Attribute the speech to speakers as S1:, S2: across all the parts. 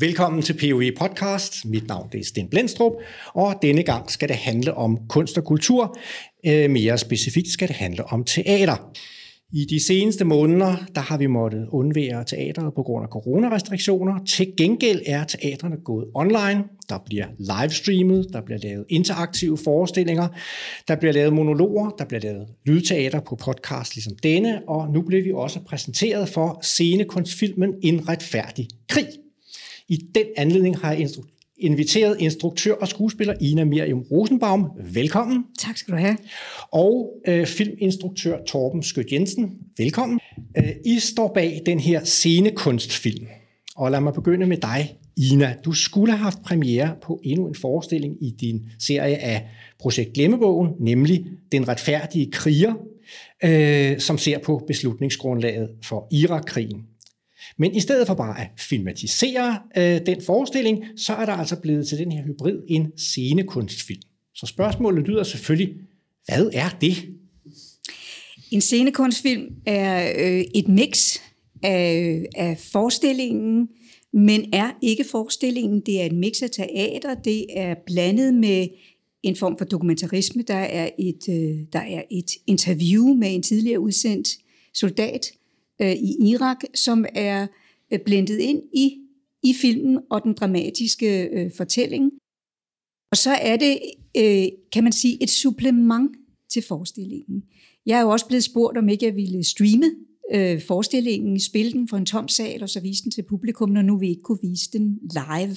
S1: Velkommen til POV Podcast. Mit navn er Sten Blendstrup, og denne gang skal det handle om kunst og kultur. Øh, mere specifikt skal det handle om teater. I de seneste måneder der har vi måttet undvære teateret på grund af coronarestriktioner. Til gengæld er teaterne gået online. Der bliver livestreamet, der bliver lavet interaktive forestillinger, der bliver lavet monologer, der bliver lavet lydteater på podcast ligesom denne, og nu bliver vi også præsenteret for scenekunstfilmen En retfærdig krig. I den anledning har jeg inviteret instruktør og skuespiller Ina Miriam Rosenbaum. Velkommen.
S2: Tak skal du have.
S1: Og øh, filminstruktør Torben Skødt Jensen. Velkommen. Øh, I står bag den her scenekunstfilm. Og lad mig begynde med dig, Ina. Du skulle have haft premiere på endnu en forestilling i din serie af Projekt Glemmebogen, nemlig Den retfærdige kriger, øh, som ser på beslutningsgrundlaget for Irakkrigen. Men i stedet for bare at filmatisere øh, den forestilling, så er der altså blevet til den her hybrid en scenekunstfilm. Så spørgsmålet lyder selvfølgelig, hvad er det?
S2: En scenekunstfilm er øh, et mix af, af forestillingen, men er ikke forestillingen. Det er et mix af teater, det er blandet med en form for dokumentarisme. Der er et, øh, der er et interview med en tidligere udsendt soldat, øh, i Irak, som er øh, blendet ind i, i filmen og den dramatiske øh, fortælling. Og så er det, øh, kan man sige, et supplement til forestillingen. Jeg er jo også blevet spurgt, om ikke jeg ville streame øh, forestillingen, spille den for en tom sal, og så vise den til publikum, når nu vi ikke kunne vise den live.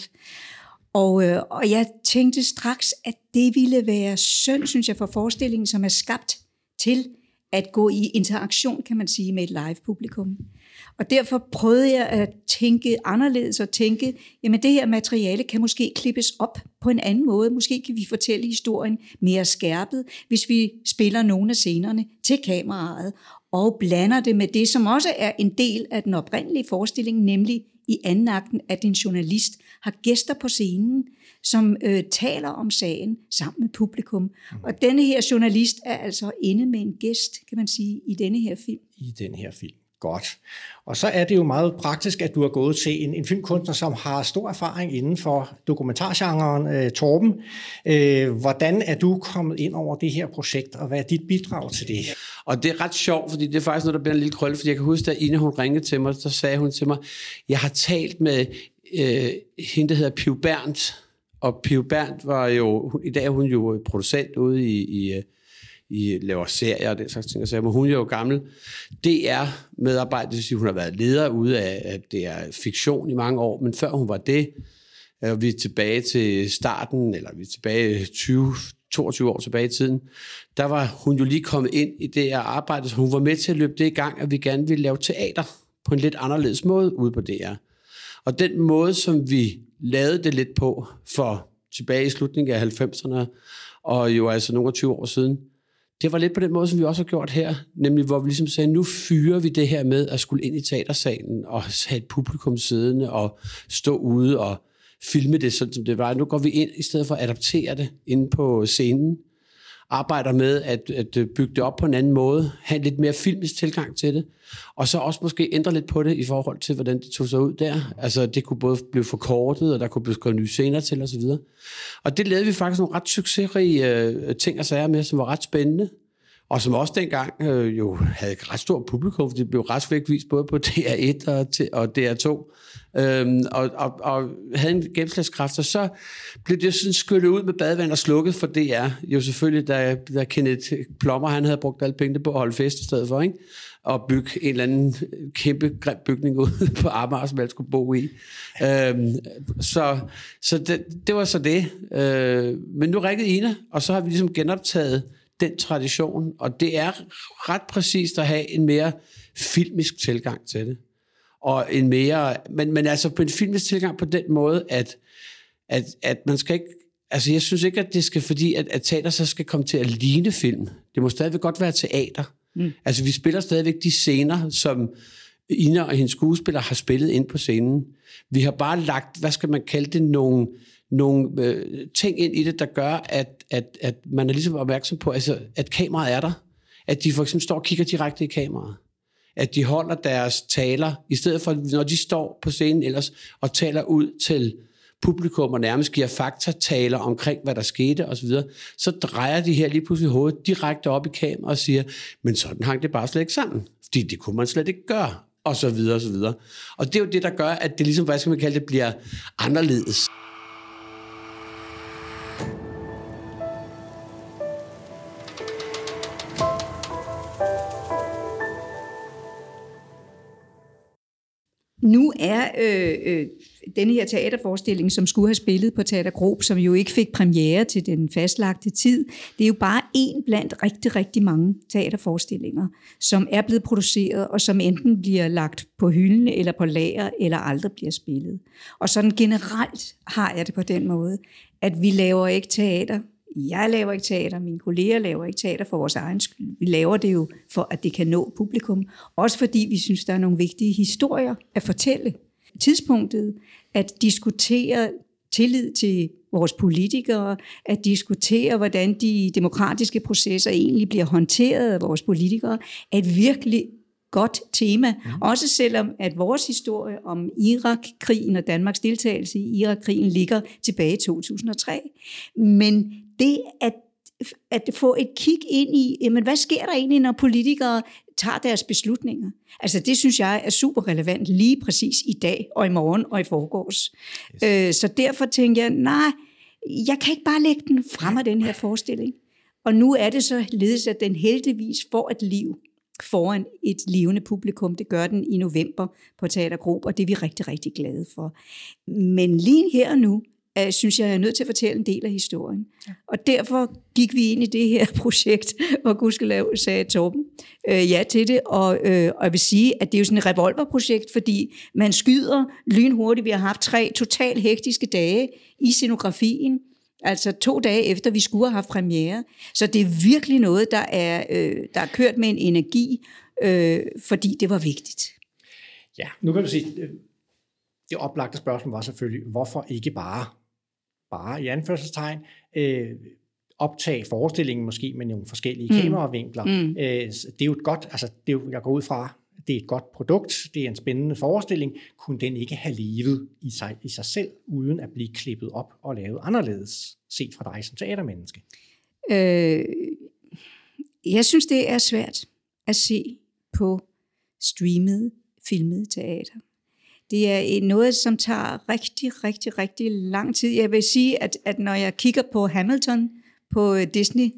S2: Og, øh, og jeg tænkte straks, at det ville være synd, synes jeg, for forestillingen, som er skabt til at gå i interaktion, kan man sige, med et live publikum. Og derfor prøvede jeg at tænke anderledes og tænke, jamen det her materiale kan måske klippes op på en anden måde. Måske kan vi fortælle historien mere skærpet, hvis vi spiller nogle af scenerne til kameraet og blander det med det, som også er en del af den oprindelige forestilling, nemlig i anden akten, at en journalist har gæster på scenen, som øh, taler om sagen sammen med publikum. Mm. Og denne her journalist er altså inde med en gæst, kan man sige, i denne her film.
S1: I den her film. Godt. Og så er det jo meget praktisk, at du har gået til en, en filmkunstner, som har stor erfaring inden for dokumentargenren, øh, Torben. Øh, hvordan er du kommet ind over det her projekt, og hvad er dit bidrag til det?
S3: Og det er ret sjovt, fordi det er faktisk noget, der bliver en lille krølle, fordi jeg kan huske, at inden hun ringede til mig, så sagde hun til mig, jeg har talt med øh, hende, der hedder Piv Berndt, og Piv Berndt var jo, i dag er hun jo producent ude i, i, i laver serier og den slags ting, så, men hun er jo gammel. DR-medarbejder, det vil sige, hun har været leder ude af, at det er fiktion i mange år, men før hun var det, og vi er tilbage til starten, eller vi er tilbage 20, 22 år tilbage i tiden, der var hun jo lige kommet ind i det her arbejde, så hun var med til at løbe det i gang, at vi gerne ville lave teater på en lidt anderledes måde ude på DR. Og den måde, som vi lavede det lidt på for tilbage i slutningen af 90'erne, og jo altså nogle 20 år siden, det var lidt på den måde, som vi også har gjort her, nemlig hvor vi ligesom sagde, nu fyrer vi det her med at skulle ind i teatersalen og have et publikum siddende og stå ude og filme det, sådan som det var. Nu går vi ind i stedet for at adaptere det inde på scenen, arbejder med at, at øh, bygge det op på en anden måde, have en lidt mere filmisk tilgang til det, og så også måske ændre lidt på det i forhold til, hvordan det tog sig ud der. Altså, det kunne både blive forkortet, og der kunne blive skrevet nye scener til osv. Og, og det lavede vi faktisk nogle ret succesrige øh, ting og sager med, som var ret spændende og som også dengang øh, jo havde et ret stort publikum, for det blev ret vist både på DR1 og, og DR2, øhm, og, og, og havde en gennemslagskraft, og så blev det sådan skyllet ud med badevand og slukket for DR, jo selvfølgelig, da, da Kenneth Plommer, han havde brugt alle pengene på at holde fest i stedet for, ikke? og bygge en eller anden kæmpe grim bygning ud på Amager, som alle skulle bo i. Øhm, så så det, det var så det. Øh, men nu ringede Ina, og så har vi ligesom genoptaget den tradition, og det er ret præcist at have en mere filmisk tilgang til det. Og en mere, men, men altså på en filmisk tilgang på den måde, at, at, at man skal ikke, altså jeg synes ikke, at det skal, fordi at, at teater så skal komme til at ligne film. Det må stadigvæk godt være teater. Mm. Altså vi spiller stadigvæk de scener, som Ina og hendes skuespiller har spillet ind på scenen. Vi har bare lagt, hvad skal man kalde det, nogle, nogle øh, ting ind i det, der gør, at, at, at man er ligesom opmærksom på, altså, at kameraet er der. At de for eksempel står og kigger direkte i kameraet at de holder deres taler, i stedet for, når de står på scenen ellers, og taler ud til publikum og nærmest giver faktataler omkring, hvad der skete osv., så, så drejer de her lige pludselig hovedet direkte op i kameraet og siger, men sådan hang det bare slet ikke sammen, fordi det kunne man slet ikke gøre, og så videre og så videre. Og det er jo det, der gør, at det ligesom, hvad skal man kalde det, bliver anderledes.
S2: Nu er øh, øh, denne her teaterforestilling, som skulle have spillet på Teater Grob, som jo ikke fik premiere til den fastlagte tid, det er jo bare en blandt rigtig, rigtig mange teaterforestillinger, som er blevet produceret, og som enten bliver lagt på hylden eller på lager, eller aldrig bliver spillet. Og sådan generelt har jeg det på den måde, at vi laver ikke teater jeg laver ikke teater, mine kolleger laver ikke teater for vores egen skyld. Vi laver det jo for, at det kan nå publikum. Også fordi vi synes, der er nogle vigtige historier at fortælle. Tidspunktet at diskutere tillid til vores politikere, at diskutere, hvordan de demokratiske processer egentlig bliver håndteret af vores politikere, er et virkelig godt tema. Mm. Også selvom at vores historie om Irak-krigen og Danmarks deltagelse i Irak-krigen ligger tilbage i 2003. Men det at, at få et kig ind i, jamen, hvad sker der egentlig, når politikere tager deres beslutninger? Altså det synes jeg er super relevant lige præcis i dag og i morgen og i forgårs. Yes. Øh, så derfor tænker jeg, nej, jeg kan ikke bare lægge den frem af den her forestilling. Og nu er det så ledes, at den heldigvis får et liv foran et levende publikum. Det gør den i november på Teatergruppe, og det er vi rigtig, rigtig glade for. Men lige her og nu, uh, synes jeg, jeg er nødt til at fortælle en del af historien. Ja. Og derfor gik vi ind i det her projekt, hvor gudskelov sagde Torben uh, ja til det. Og, uh, og jeg vil sige, at det er jo sådan et revolverprojekt, fordi man skyder lynhurtigt. Vi har haft tre totalt hektiske dage i scenografien, Altså to dage efter, vi skulle have haft premiere. Så det er virkelig noget, der er, øh, der er kørt med en energi, øh, fordi det var vigtigt.
S1: Ja, nu kan du sige, det oplagte spørgsmål var selvfølgelig, hvorfor ikke bare, bare i anførselstegn, øh, optage forestillingen måske med nogle forskellige mm. kameravinkler. Mm. Øh, det er jo et godt, altså det er jo, jeg går ud fra, det er et godt produkt, det er en spændende forestilling, kunne den ikke have levet i sig, i sig selv, uden at blive klippet op og lavet anderledes, set fra dig som teatermenneske? Øh,
S2: jeg synes, det er svært at se på streamet, filmet teater. Det er noget, som tager rigtig, rigtig, rigtig lang tid. Jeg vil sige, at, at når jeg kigger på Hamilton på øh, Disney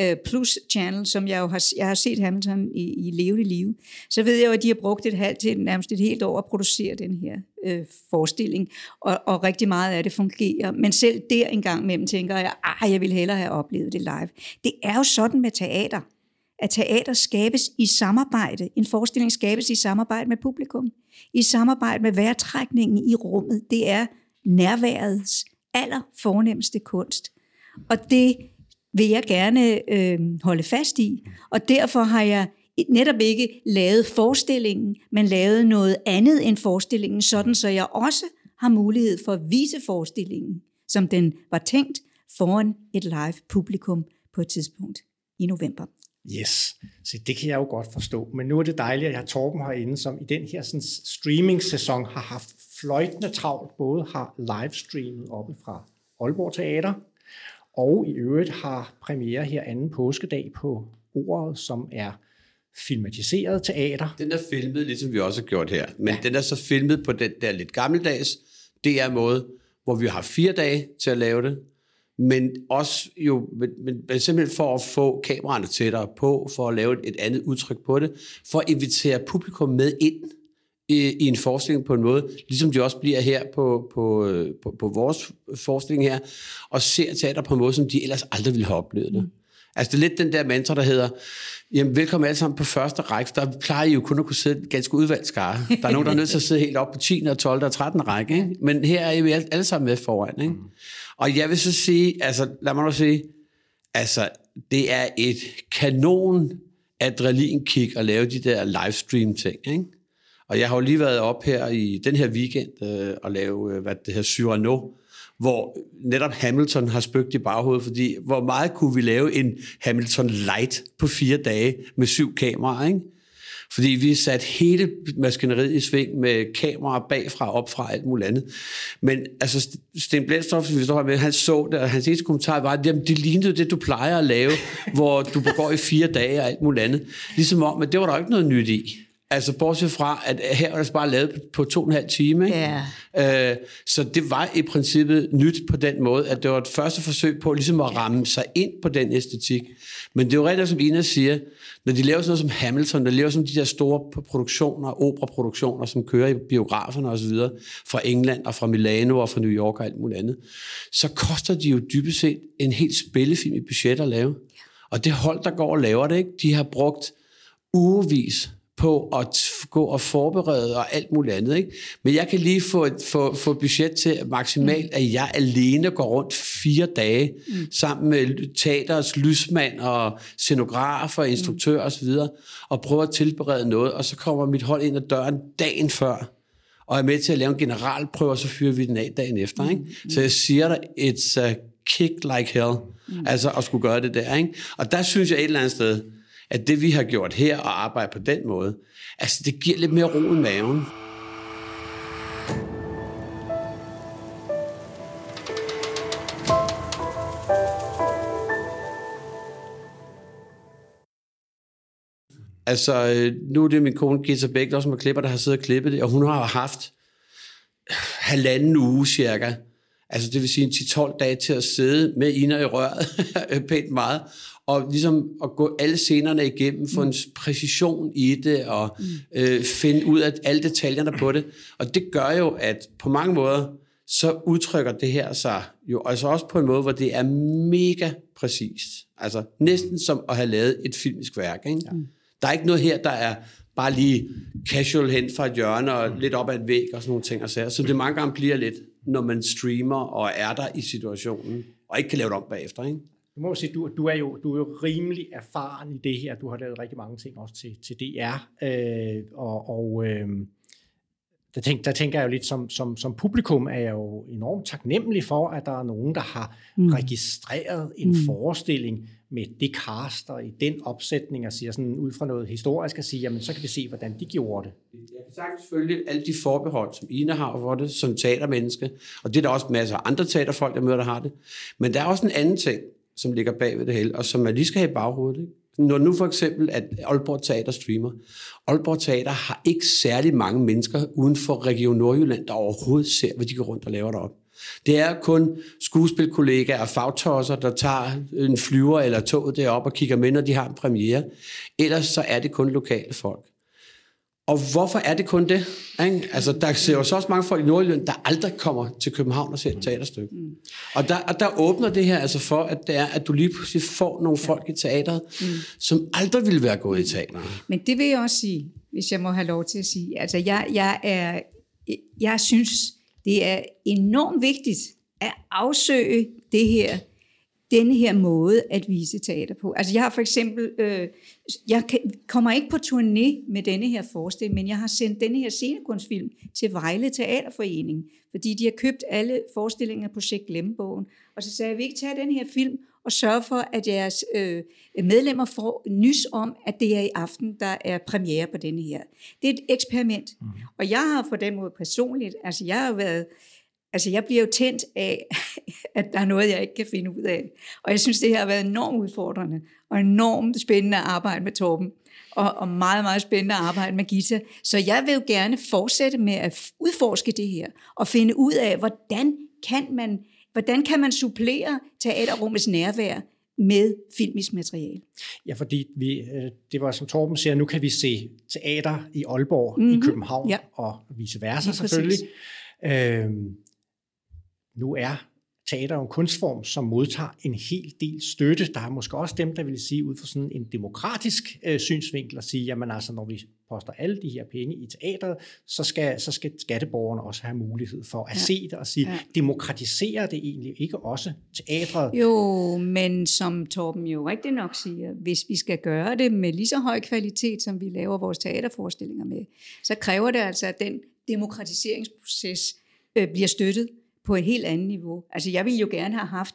S2: Øh, Plus Channel, som jeg jo har, jeg har set Hamilton i, i levende liv, så ved jeg jo, at de har brugt et halvt til nærmest et helt år at producere den her øh, forestilling, og, og rigtig meget af det fungerer. Men selv der engang imellem tænker jeg, at jeg vil hellere have oplevet det live. Det er jo sådan med teater, at teater skabes i samarbejde. En forestilling skabes i samarbejde med publikum, i samarbejde med værtrækningen i rummet. Det er nærværets aller fornemmeste kunst. Og det vil jeg gerne øh, holde fast i. Og derfor har jeg netop ikke lavet forestillingen, men lavet noget andet end forestillingen, sådan så jeg også har mulighed for at vise forestillingen, som den var tænkt, foran et live publikum på et tidspunkt i november.
S1: Yes, så det kan jeg jo godt forstå. Men nu er det dejligt, at jeg har Torben herinde, som i den her sådan, streaming-sæson har haft fløjtende travlt, både har livestreamet oppe fra Aalborg Teater, og i øvrigt har premiere her anden påskedag på ordet, som er filmatiseret teater.
S3: Den er filmet, ligesom vi også har gjort her, men ja. den er så filmet på den der lidt gammeldags DR-måde, hvor vi har fire dage til at lave det, men også jo, men, men simpelthen for at få kameraerne tættere på, for at lave et, et andet udtryk på det, for at invitere publikum med ind i, i en forestilling på en måde, ligesom de også bliver her på, på, på, på vores forestilling her, og ser teater på en måde, som de ellers aldrig ville have oplevet det. Mm. Altså det er lidt den der mantra, der hedder, jamen velkommen alle sammen på første række, der plejer I jo kun at kunne sidde ganske udvalgt skare. Der er nogen, der er nødt til at sidde helt op på 10. og 12. og 13. række, ikke? men her er I alle, alle sammen med foran. Ikke? Mm. Og jeg vil så sige, altså lad mig nu sige, altså det er et kanon adrenalinkick at lave de der livestream ting, ikke? Og jeg har jo lige været op her i den her weekend øh, og lave, øh, hvad det her Cyrano, hvor netop Hamilton har spøgt i baghovedet, fordi hvor meget kunne vi lave en Hamilton Light på fire dage med syv kameraer, ikke? Fordi vi satte hele maskineriet i sving med kameraer bagfra, opfra, alt muligt andet. Men altså, Sten Blendstrup, som vi står her med, han så det, og hans eneste kommentar var, at det lignede det, du plejer at lave, hvor du går i fire dage og alt muligt andet. Ligesom om, at det var der ikke noget nyt i. Altså bortset fra, at her var det bare lavet på to og en halv time. Ikke? Ja. Øh, så det var i princippet nyt på den måde, at det var et første forsøg på ligesom at ramme sig ind på den æstetik. Men det er jo rigtigt, som Ina siger, når de laver sådan noget som Hamilton, der laver sådan de der store produktioner, operaproduktioner, som kører i biograferne osv., fra England og fra Milano og fra New York og alt muligt andet, så koster de jo dybest set en helt spillefilm i budget at lave. Og det hold, der går og laver det, ikke, de har brugt ugevis på at gå og forberede og alt muligt andet. Ikke? Men jeg kan lige få, få, få budget til maksimalt, at jeg alene går rundt fire dage mm. sammen med teaters lysmand og scenograf og instruktør mm. osv. og prøver at tilberede noget, og så kommer mit hold ind ad døren dagen før og er med til at lave en generalprøve, og så fyrer vi den af dagen efter. Ikke? Mm. Så jeg siger dig, it's a kick like hell, mm. altså at skulle gøre det der. Ikke? Og der synes jeg et eller andet sted, at det vi har gjort her og arbejde på den måde, altså det giver lidt mere ro i maven. Altså, øh, nu er det min kone Gita Bæk, der også med klipper, der har siddet og klippet det, og hun har haft halvanden uge cirka, altså det vil sige 10-12 dage til at sidde med Ina i røret, pænt meget, og ligesom at gå alle scenerne igennem, få en mm. præcision i det, og mm. øh, finde ud af alle detaljerne på det. Og det gør jo, at på mange måder, så udtrykker det her sig jo altså også på en måde, hvor det er mega præcist. Altså næsten som at have lavet et filmisk værk. Ikke? Ja. Der er ikke noget her, der er bare lige casual hen fra et hjørne og lidt op ad et væg og sådan nogle ting. Og så, så det mange gange bliver lidt, når man streamer og er der i situationen, og ikke kan lave det om bagefter. Ikke?
S1: Du må sige, du, du, er jo, du er jo rimelig erfaren i det her. Du har lavet rigtig mange ting også til, til DR. Øh, og og øh, der, tænk, der tænker jeg jo lidt som, som, som publikum, er jeg jo enormt taknemmelig for, at der er nogen, der har mm. registreret en mm. forestilling med det caster i den opsætning, og siger sådan ud fra noget historisk, at sige, jamen så kan vi se, hvordan de gjorde det.
S3: Jeg kan sagtens følge alle de forbehold, som Ina har for det, som teatermenneske, og det er der også masser af andre teaterfolk, jeg møder, der har det. Men der er også en anden ting, som ligger bag ved det hele, og som man lige skal have i baghovedet. Ikke? Når nu for eksempel, at Aalborg Teater streamer. Aalborg Teater har ikke særlig mange mennesker uden for Region Nordjylland, der overhovedet ser, hvad de går rundt og laver derop. Det er kun skuespilkollegaer og fagtosser, der tager en flyver eller toget derop og kigger med, når de har en premiere. Ellers så er det kun lokale folk. Og hvorfor er det kun det? Ikke? Altså, der ser jo så også mange folk i Nordjylland, der aldrig kommer til København og ser et teaterstykke. Mm. Og, der, og der åbner det her altså for, at det er, at du lige pludselig får nogle folk i teateret, mm. som aldrig ville være gået i teateret.
S2: Men det vil jeg også sige, hvis jeg må have lov til at sige. Altså, jeg, jeg, er, jeg synes, det er enormt vigtigt at afsøge det her denne her måde at vise teater på. Altså jeg har for eksempel, øh, jeg kan, kommer ikke på turné med denne her forestilling, men jeg har sendt denne her scenekunstfilm til Vejle Teaterforening, fordi de har købt alle forestillinger på projekt Glemmebogen. Og så sagde jeg, vi ikke tage den her film og sørge for, at jeres øh, medlemmer får nys om, at det er i aften, der er premiere på denne her. Det er et eksperiment. Mm. Og jeg har på den måde personligt, altså jeg har været Altså, jeg bliver jo tændt af, at der er noget, jeg ikke kan finde ud af. Og jeg synes, det her har været enormt udfordrende, og enormt spændende at arbejde med Torben, og, og meget, meget spændende at arbejde med Gita. Så jeg vil jo gerne fortsætte med at udforske det her, og finde ud af, hvordan kan man, hvordan kan man supplere teaterrummets nærvær med filmisk materiale.
S1: Ja, fordi vi, øh, det var som Torben siger, nu kan vi se teater i Aalborg, mm-hmm. i mhm. København, ja. og vice versa selvfølgelig. Øhm, nu er teater en kunstform, som modtager en hel del støtte. Der er måske også dem, der vil sige ud fra sådan en demokratisk øh, synsvinkel og sige, jamen altså, når vi poster alle de her penge i teateret, så skal, så skal skatteborgerne også have mulighed for at ja. se det og sige, ja. demokratiserer det egentlig ikke også teatret?
S2: Jo, men som Torben jo rigtig nok siger, hvis vi skal gøre det med lige så høj kvalitet, som vi laver vores teaterforestillinger med, så kræver det altså, at den demokratiseringsproces øh, bliver støttet på et helt andet niveau. Altså jeg ville jo gerne have haft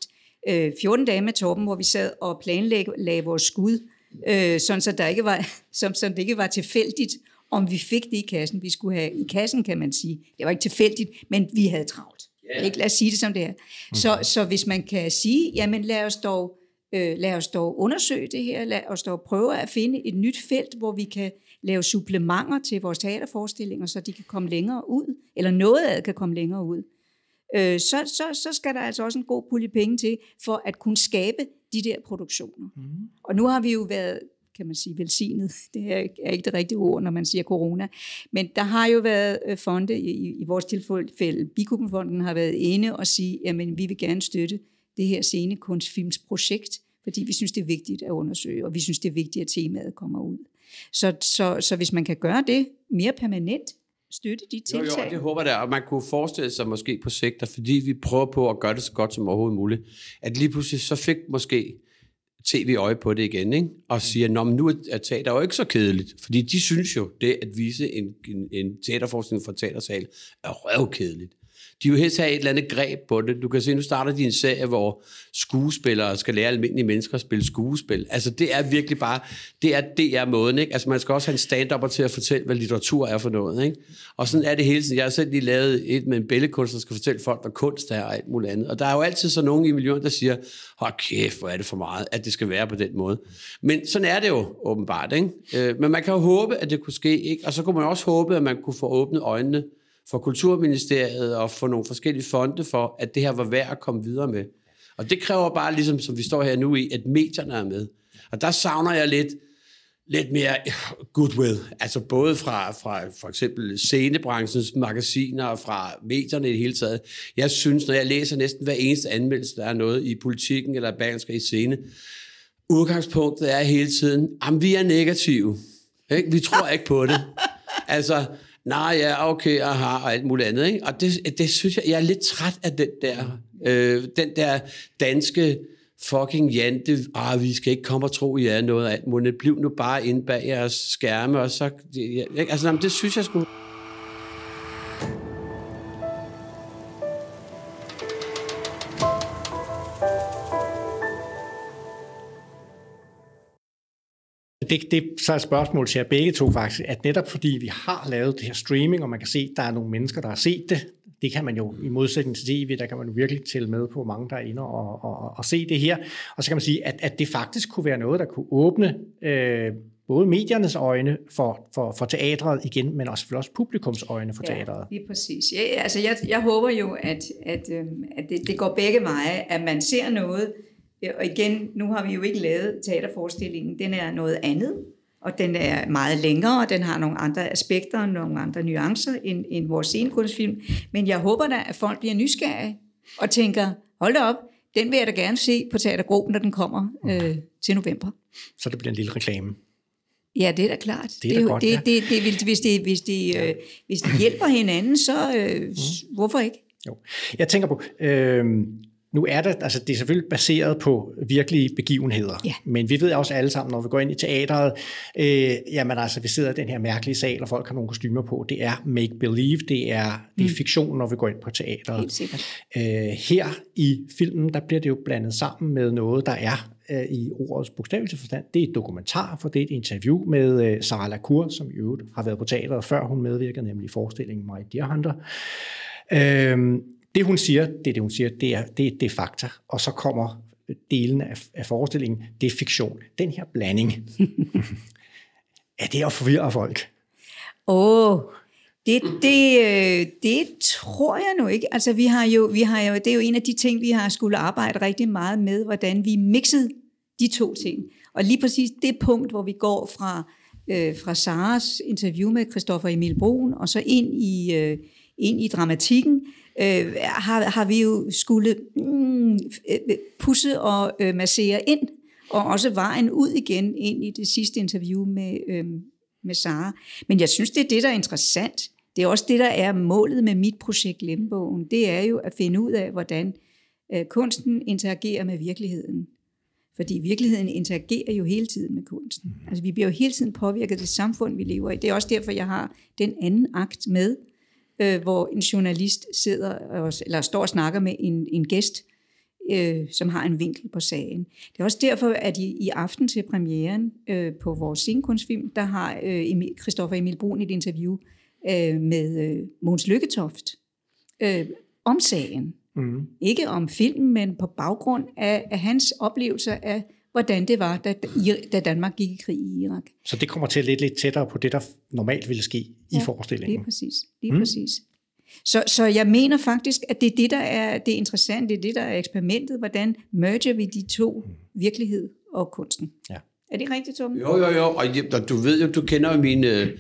S2: øh, 14 dage med Torben, hvor vi sad og planlagde vores skud øh, sådan så, der ikke var, som, som det ikke var tilfældigt, om vi fik det i kassen. Vi skulle have i kassen, kan man sige. Det var ikke tilfældigt, men vi havde travlt. Yeah. Ikke? Lad os sige det som det er. Mm. Så, så hvis man kan sige, jamen lad os dog, øh, lad os dog undersøge det her, lad os dog prøve at finde et nyt felt, hvor vi kan lave supplementer til vores teaterforestillinger, så de kan komme længere ud, eller noget af det kan komme længere ud, øh, så, så, så skal der altså også en god pulje penge til, for at kunne skabe de der produktioner. Mm. Og nu har vi jo været kan man sige, velsignet. Det er, ikke det rigtige ord, når man siger corona. Men der har jo været øh, fonde, i, i vores tilfælde, Bikubenfonden har været inde og sige, jamen vi vil gerne støtte det her scenekunstfilmsprojekt, fordi vi synes, det er vigtigt at undersøge, og vi synes, det er vigtigt, at temaet kommer ud. Så, så, så hvis man kan gøre det mere permanent, støtte de tiltag.
S3: Jo, jo, det håber jeg, og man kunne forestille sig måske på sigt, at fordi vi prøver på at gøre det så godt som overhovedet muligt, at lige pludselig så fik måske tv-øje på det igen, ikke? og siger, Nå, men nu er teater jo ikke så kedeligt, fordi de synes jo, det at vise en, en, en teaterforskning fra teatersal er røvkedeligt de vil helst have et eller andet greb på det. Du kan se, nu starter de en serie, hvor skuespillere skal lære almindelige mennesker at spille skuespil. Altså, det er virkelig bare, det er, det er måden, ikke? Altså, man skal også have en stand til at fortælle, hvad litteratur er for noget, ikke? Og sådan er det hele tiden. Jeg har selv lige lavet et med en billedkunst, der skal fortælle folk, hvad kunst er og alt muligt andet. Og der er jo altid så nogen i miljøet, der siger, hold kæft, hvor er det for meget, at det skal være på den måde. Men sådan er det jo åbenbart, ikke? Øh, men man kan jo håbe, at det kunne ske, ikke? Og så kunne man også håbe, at man kunne få åbnet øjnene for Kulturministeriet og for nogle forskellige fonde for, at det her var værd at komme videre med. Og det kræver bare, ligesom som vi står her nu i, at medierne er med. Og der savner jeg lidt, lidt mere goodwill, altså både fra, fra for eksempel scenebranchens magasiner og fra medierne i det hele taget. Jeg synes, når jeg læser næsten hver eneste anmeldelse, der er noget i politikken eller bansker i scene, udgangspunktet er hele tiden, at vi er negative. Ikke? Vi tror ikke på det. Altså, nej, ja, okay, aha, og alt muligt andet. Ikke? Og det, det synes jeg, jeg er lidt træt af den der, øh, den der danske fucking jante, ah, vi skal ikke komme og tro, I er noget af alt muligt. Bliv nu bare inde bag jeres skærme, og så, ja, altså, jamen, det synes jeg skulle...
S1: det, det så er et spørgsmål til jer begge to faktisk, at netop fordi vi har lavet det her streaming, og man kan se, at der er nogle mennesker, der har set det, det kan man jo i modsætning til tv, der kan man jo virkelig tælle med på mange, der er inde og, og, og se det her. Og så kan man sige, at, at det faktisk kunne være noget, der kunne åbne øh, både mediernes øjne for, for, for teatret igen, men også, også publikums øjne for ja, teatret.
S2: Ja, præcis. Ja, altså jeg, jeg håber jo, at, at, øh, at det, det går begge veje, at man ser noget, og igen, nu har vi jo ikke lavet teaterforestillingen. Den er noget andet, og den er meget længere, og den har nogle andre aspekter og nogle andre nuancer end, end vores scenekunstfilm. Men jeg håber da, at folk bliver nysgerrige og tænker, hold da op, den vil jeg da gerne se på Teatergruppen, når den kommer øh, til november.
S1: Så det bliver en lille reklame.
S2: Ja, det er da klart.
S1: Det er da det, godt,
S2: det,
S1: ja.
S2: det, det, det, hvis, det, hvis, det, ja. øh, hvis det hjælper hinanden, så øh, mm. hvorfor ikke?
S1: Jo. Jeg tænker på, øh, nu er det, altså det er selvfølgelig baseret på virkelige begivenheder,
S2: ja.
S1: men vi ved også alle sammen, når vi går ind i teateret, øh, jamen altså, vi sidder i den her mærkelige sal, og folk har nogle kostymer på. Det er make-believe, det er, det er mm. fiktion, når vi går ind på teateret.
S2: Helt sikkert.
S1: Øh, her i filmen, der bliver det jo blandet sammen med noget, der er øh, i ordets bogstavelige forstand. Det er et dokumentar, for det er et interview med øh, Sarah Lacour, som i øvrigt har været på teateret før hun medvirkede, nemlig i forestillingen My Dear Hunter. Øh, det hun siger, det er det hun siger, det er, det, det er fakta, og så kommer delen af, af forestillingen, det er fiktion. Den her blanding, er det at forvirre folk?
S2: Åh, oh, det, det, øh, det tror jeg nu ikke. Altså, vi har jo, vi har jo, det er jo en af de ting, vi har skulle arbejde rigtig meget med, hvordan vi mixede de to ting. Og lige præcis det punkt, hvor vi går fra, øh, fra Saras interview med Christoffer Emil Brun, og så ind i, øh, ind i dramatikken, øh, har, har vi jo skulle mm, øh, pusse og øh, massere ind, og også vejen ud igen ind i det sidste interview med, øh, med Sara. Men jeg synes, det er det, der er interessant. Det er også det, der er målet med mit projekt Lemmebogen. Det er jo at finde ud af, hvordan øh, kunsten interagerer med virkeligheden. Fordi virkeligheden interagerer jo hele tiden med kunsten. Altså vi bliver jo hele tiden påvirket af det samfund, vi lever i. Det er også derfor, jeg har den anden akt med, øh, hvor en journalist sidder og, eller står og snakker med en, en gæst øh, som har en vinkel på sagen. Det er også derfor, at i, i aften til premieren øh, på vores scenekunstfilm, der har øh, Emil, Christoffer Emil Brun et interview øh, med øh, Måns Lykketoft øh, om sagen. Mm. Ikke om filmen, men på baggrund af, af hans oplevelser af, hvordan det var, da, da Danmark gik i krig i Irak.
S1: Så det kommer til at lidt, lidt tættere på det, der normalt ville ske ja, i forestillingen?
S2: lige præcis. Lige mm. præcis. Så, så jeg mener faktisk, at det er det, der er det interessante, det er det, der er eksperimentet. Hvordan merger vi de to, virkelighed og kunsten? Ja. Er det rigtigt, Tom?
S3: Jo, jo, jo. Og du ved jo, du kender jo mine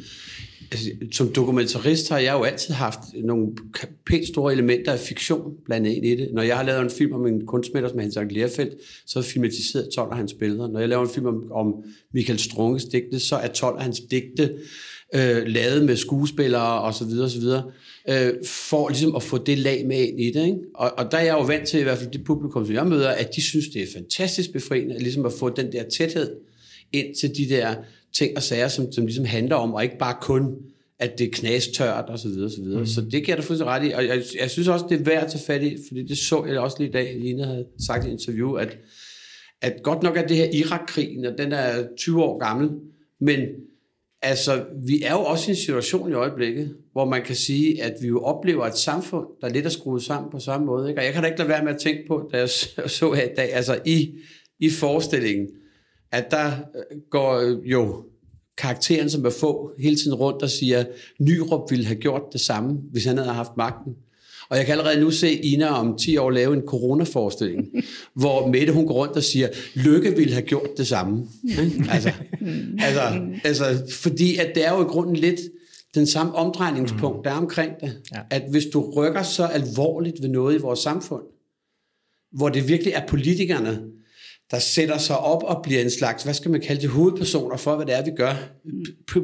S3: altså, som dokumentarist har jeg jo altid haft nogle pænt store elementer af fiktion blandet ind i det. Når jeg har lavet en film om en kunstmætter som Hans Lerfeldt, så er filmatiseret 12 af hans billeder. Når jeg laver en film om, om Michael Strunges digte, så er 12 af hans digte øh, lavet med skuespillere og så videre, og så videre øh, for ligesom at få det lag med ind i det. Ikke? Og, og der er jeg jo vant til, i hvert fald det publikum, som jeg møder, at de synes, det er fantastisk befriende, ligesom at få den der tæthed ind til de der ting og sager, som, som ligesom handler om, og ikke bare kun, at det er knastørt og så videre, så videre. Mm. Så det giver jeg da fuldstændig ret i, og jeg, jeg synes også, det er værd at tage fat i, fordi det så jeg også lige i dag, Lina havde sagt i et interview, at, at godt nok er det her Irak-krigen, og den er 20 år gammel, men altså, vi er jo også i en situation i øjeblikket, hvor man kan sige, at vi jo oplever et samfund, der lidt er skruet sammen på samme måde. Ikke? Og jeg kan da ikke lade være med at tænke på, da jeg så her i dag, altså i, i forestillingen, at der øh, går øh, jo karakteren, som er få, hele tiden rundt og siger, Nyrup ville have gjort det samme, hvis han havde haft magten. Og jeg kan allerede nu se Ina om 10 år lave en coronaforestilling, hvor Mette hun går rundt og siger, Lykke ville have gjort det samme. altså, altså, altså, fordi at det er jo i grunden lidt den samme omdrejningspunkt, der er omkring det. Ja. At hvis du rykker så alvorligt ved noget i vores samfund, hvor det virkelig er politikerne, der sætter sig op og bliver en slags, hvad skal man kalde det, hovedpersoner for, hvad det er, vi gør,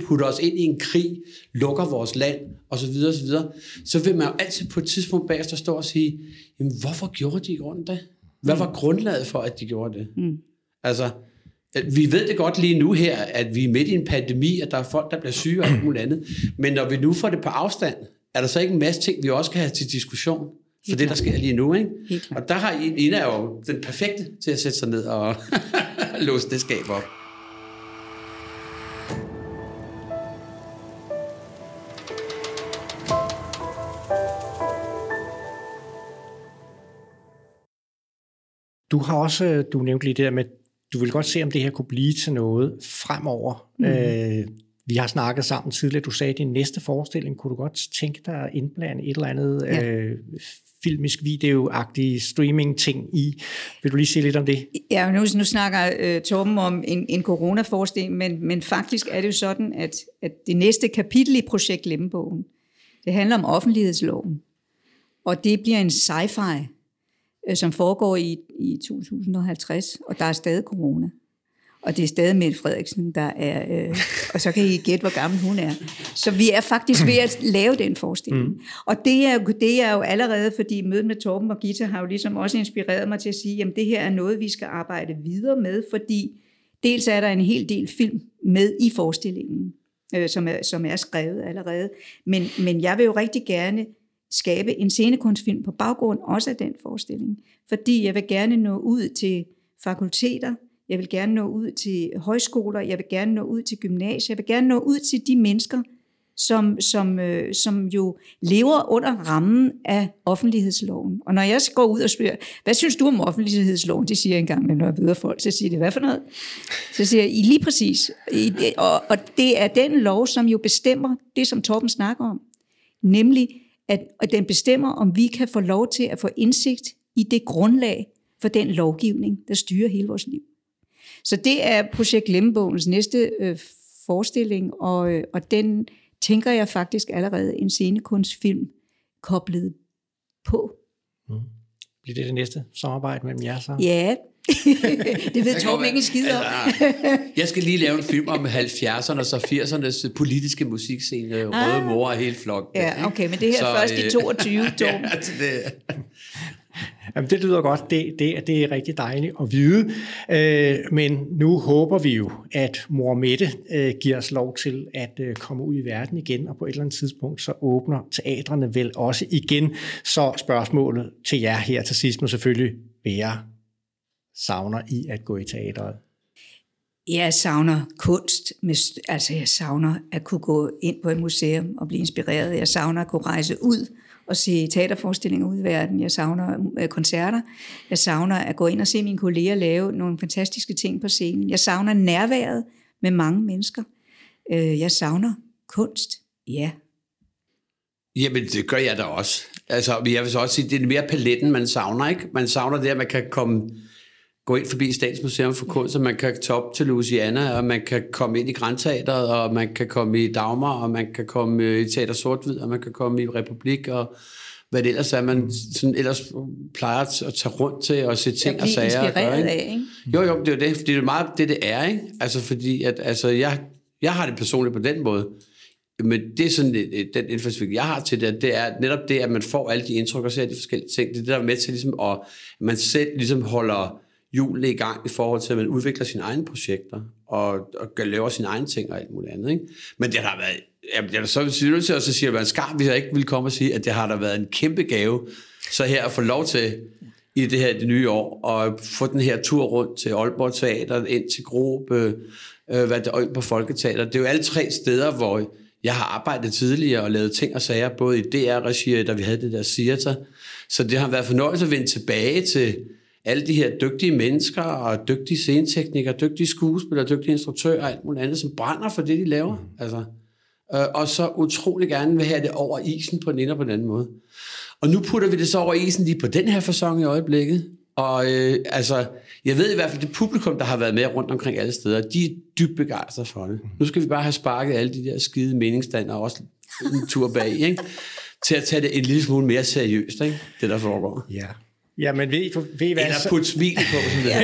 S3: putter os ind i en krig, lukker vores land, og så videre, og så så vil man jo altid på et tidspunkt bagefter stå og sige, jamen hvorfor gjorde de i grunden det? Hvad var grundlaget for, at de gjorde det? Mm. Altså, vi ved det godt lige nu her, at vi er midt i en pandemi, at der er folk, der bliver syge og alt muligt andet, men når vi nu får det på afstand, er der så ikke en masse ting, vi også kan have til diskussion? For det, der sker lige nu. Ikke? Og der har Ina jo den perfekte til at sætte sig ned og låse det skab op.
S1: Du har også, du nævnte lige det der med, du vil godt se, om det her kunne blive til noget fremover. Mm. Øh, vi har snakket sammen tidligere, du sagde, at din næste forestilling, kunne du godt tænke dig at indblande et eller andet ja. øh, filmisk, videoagtig streaming-ting i. Vil du lige sige lidt om det?
S2: Ja, nu, nu snakker uh, Torben om en, en coronaforestilling, men, men faktisk er det jo sådan, at, at det næste kapitel i projekt Lemmebogen, det handler om offentlighedsloven. Og det bliver en sci-fi, uh, som foregår i, i 2050, og der er stadig corona. Og det er stadig Mette Frederiksen, der er... Øh, og så kan I gætte, hvor gammel hun er. Så vi er faktisk ved at lave den forestilling. Mm. Og det er, det er jo allerede, fordi mødet med Torben og Gita har jo ligesom også inspireret mig til at sige, at det her er noget, vi skal arbejde videre med, fordi dels er der en hel del film med i forestillingen, øh, som, er, som er skrevet allerede. Men, men jeg vil jo rigtig gerne skabe en scenekunstfilm på baggrund også af den forestilling. Fordi jeg vil gerne nå ud til fakulteter, jeg vil gerne nå ud til højskoler, jeg vil gerne nå ud til gymnasier, jeg vil gerne nå ud til de mennesker, som, som, øh, som jo lever under rammen af offentlighedsloven. Og når jeg går ud og spørger, hvad synes du om offentlighedsloven? Det siger jeg engang, når jeg møder folk, så siger det, hvad for noget? Så siger jeg, I lige præcis. I, og, og det er den lov, som jo bestemmer det, som Torben snakker om. Nemlig, at, at den bestemmer, om vi kan få lov til at få indsigt i det grundlag for den lovgivning, der styrer hele vores liv. Så det er Projekt Lemmebogens næste øh, forestilling, og, øh, og den tænker jeg faktisk allerede en scenekunstfilm koblet på. Mm.
S1: Bliver det det næste samarbejde mellem jer så?
S2: Ja, det ved Torben ikke skid om. Altså,
S3: jeg skal lige lave en film om 70'ernes og 80'ernes politiske musikscene, ah. Røde Mor og hele flokken.
S2: Ja, okay, men det her så, først øh, i 22, Torben. ja, det,
S1: Jamen, det lyder godt. Det, det, det er rigtig dejligt at vide. Øh, men nu håber vi jo, at mor Mette øh, giver os lov til at øh, komme ud i verden igen, og på et eller andet tidspunkt så åbner teatrene vel også igen. Så spørgsmålet til jer her til sidst må selvfølgelig være, savner i at gå i teateret?
S2: Jeg savner kunst, altså jeg savner at kunne gå ind på et museum og blive inspireret. Jeg savner at kunne rejse ud og se teaterforestillinger ud i verden. Jeg savner øh, koncerter. Jeg savner at gå ind og se mine kolleger lave nogle fantastiske ting på scenen. Jeg savner nærværet med mange mennesker. Øh, jeg savner kunst, ja.
S3: Jamen, det gør jeg da også. Altså, jeg vil så også sige, det er mere paletten, man savner, ikke? Man savner det, at man kan komme gå ind forbi Statsmuseum for Kunst, og man kan tage op til Louisiana, og man kan komme ind i Grandteateret, og man kan komme i Dagmar, og man kan komme øh, i Teater Sortvid, og man kan komme i Republik, og hvad det ellers er, man sådan ellers plejer at tage rundt til og se ting og sager.
S2: Jeg gøre, ikke? af, ikke?
S3: Jo, jo, det er det, fordi det er meget det, det er, ikke? Altså, fordi at, altså, jeg, jeg har det personligt på den måde, men det er sådan, den indfaldsvinkel, jeg har til det, det er netop det, at man får alle de indtryk og ser de forskellige ting. Det er det, der er med til ligesom, at man selv ligesom holder hjulene i gang i forhold til, at man udvikler sine egne projekter og, og laver sine egne ting og alt muligt andet. Ikke? Men det har været, jeg er så nødt til at sige, at man skar, hvis jeg ikke ville komme og sige, at det har der været en kæmpe gave, så her at få lov til i det her det nye år, og få den her tur rundt til Aalborg Teater, ind til Grobe, øh, hvad det, på Folketeater. Det er jo alle tre steder, hvor jeg har arbejdet tidligere og lavet ting og sager, både i DR-regi, da vi havde det der theater. Så det har været fornøjelse at vende tilbage til, alle de her dygtige mennesker, og dygtige sceneteknikere, dygtige skuespillere, dygtige instruktører og alt muligt andet, som brænder for det, de laver. Mm. Altså, øh, og så utrolig gerne vil have det over isen på den ene og på den anden måde. Og nu putter vi det så over isen lige på den her fasong i øjeblikket. Og øh, altså, jeg ved i hvert fald, det publikum, der har været med rundt omkring alle steder, de er dybt begejstrede for det. Nu skal vi bare have sparket alle de der skide meningsstander også en tur bag, ikke? til at tage det en lille smule mere seriøst, ikke? det der foregår.
S1: Ja, Jamen, ved, ved hvad?
S3: Eller putte smil på, som det ja,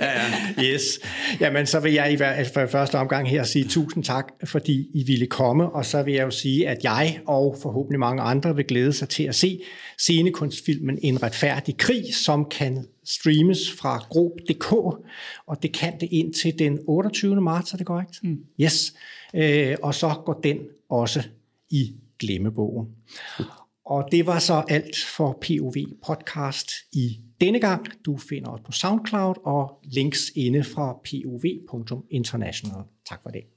S1: ja. Yes. Jamen, så vil jeg i for første omgang her sige tusind tak, fordi I ville komme, og så vil jeg jo sige, at jeg og forhåbentlig mange andre vil glæde sig til at se scenekunstfilmen En retfærdig krig, som kan streames fra grob.dk, og det kan det ind til den 28. marts, er det korrekt? Mm. Yes. Øh, og så går den også i glemmebogen. Og det var så alt for POV podcast i denne gang. Du finder os på SoundCloud og links inde fra pov.international. Tak for det.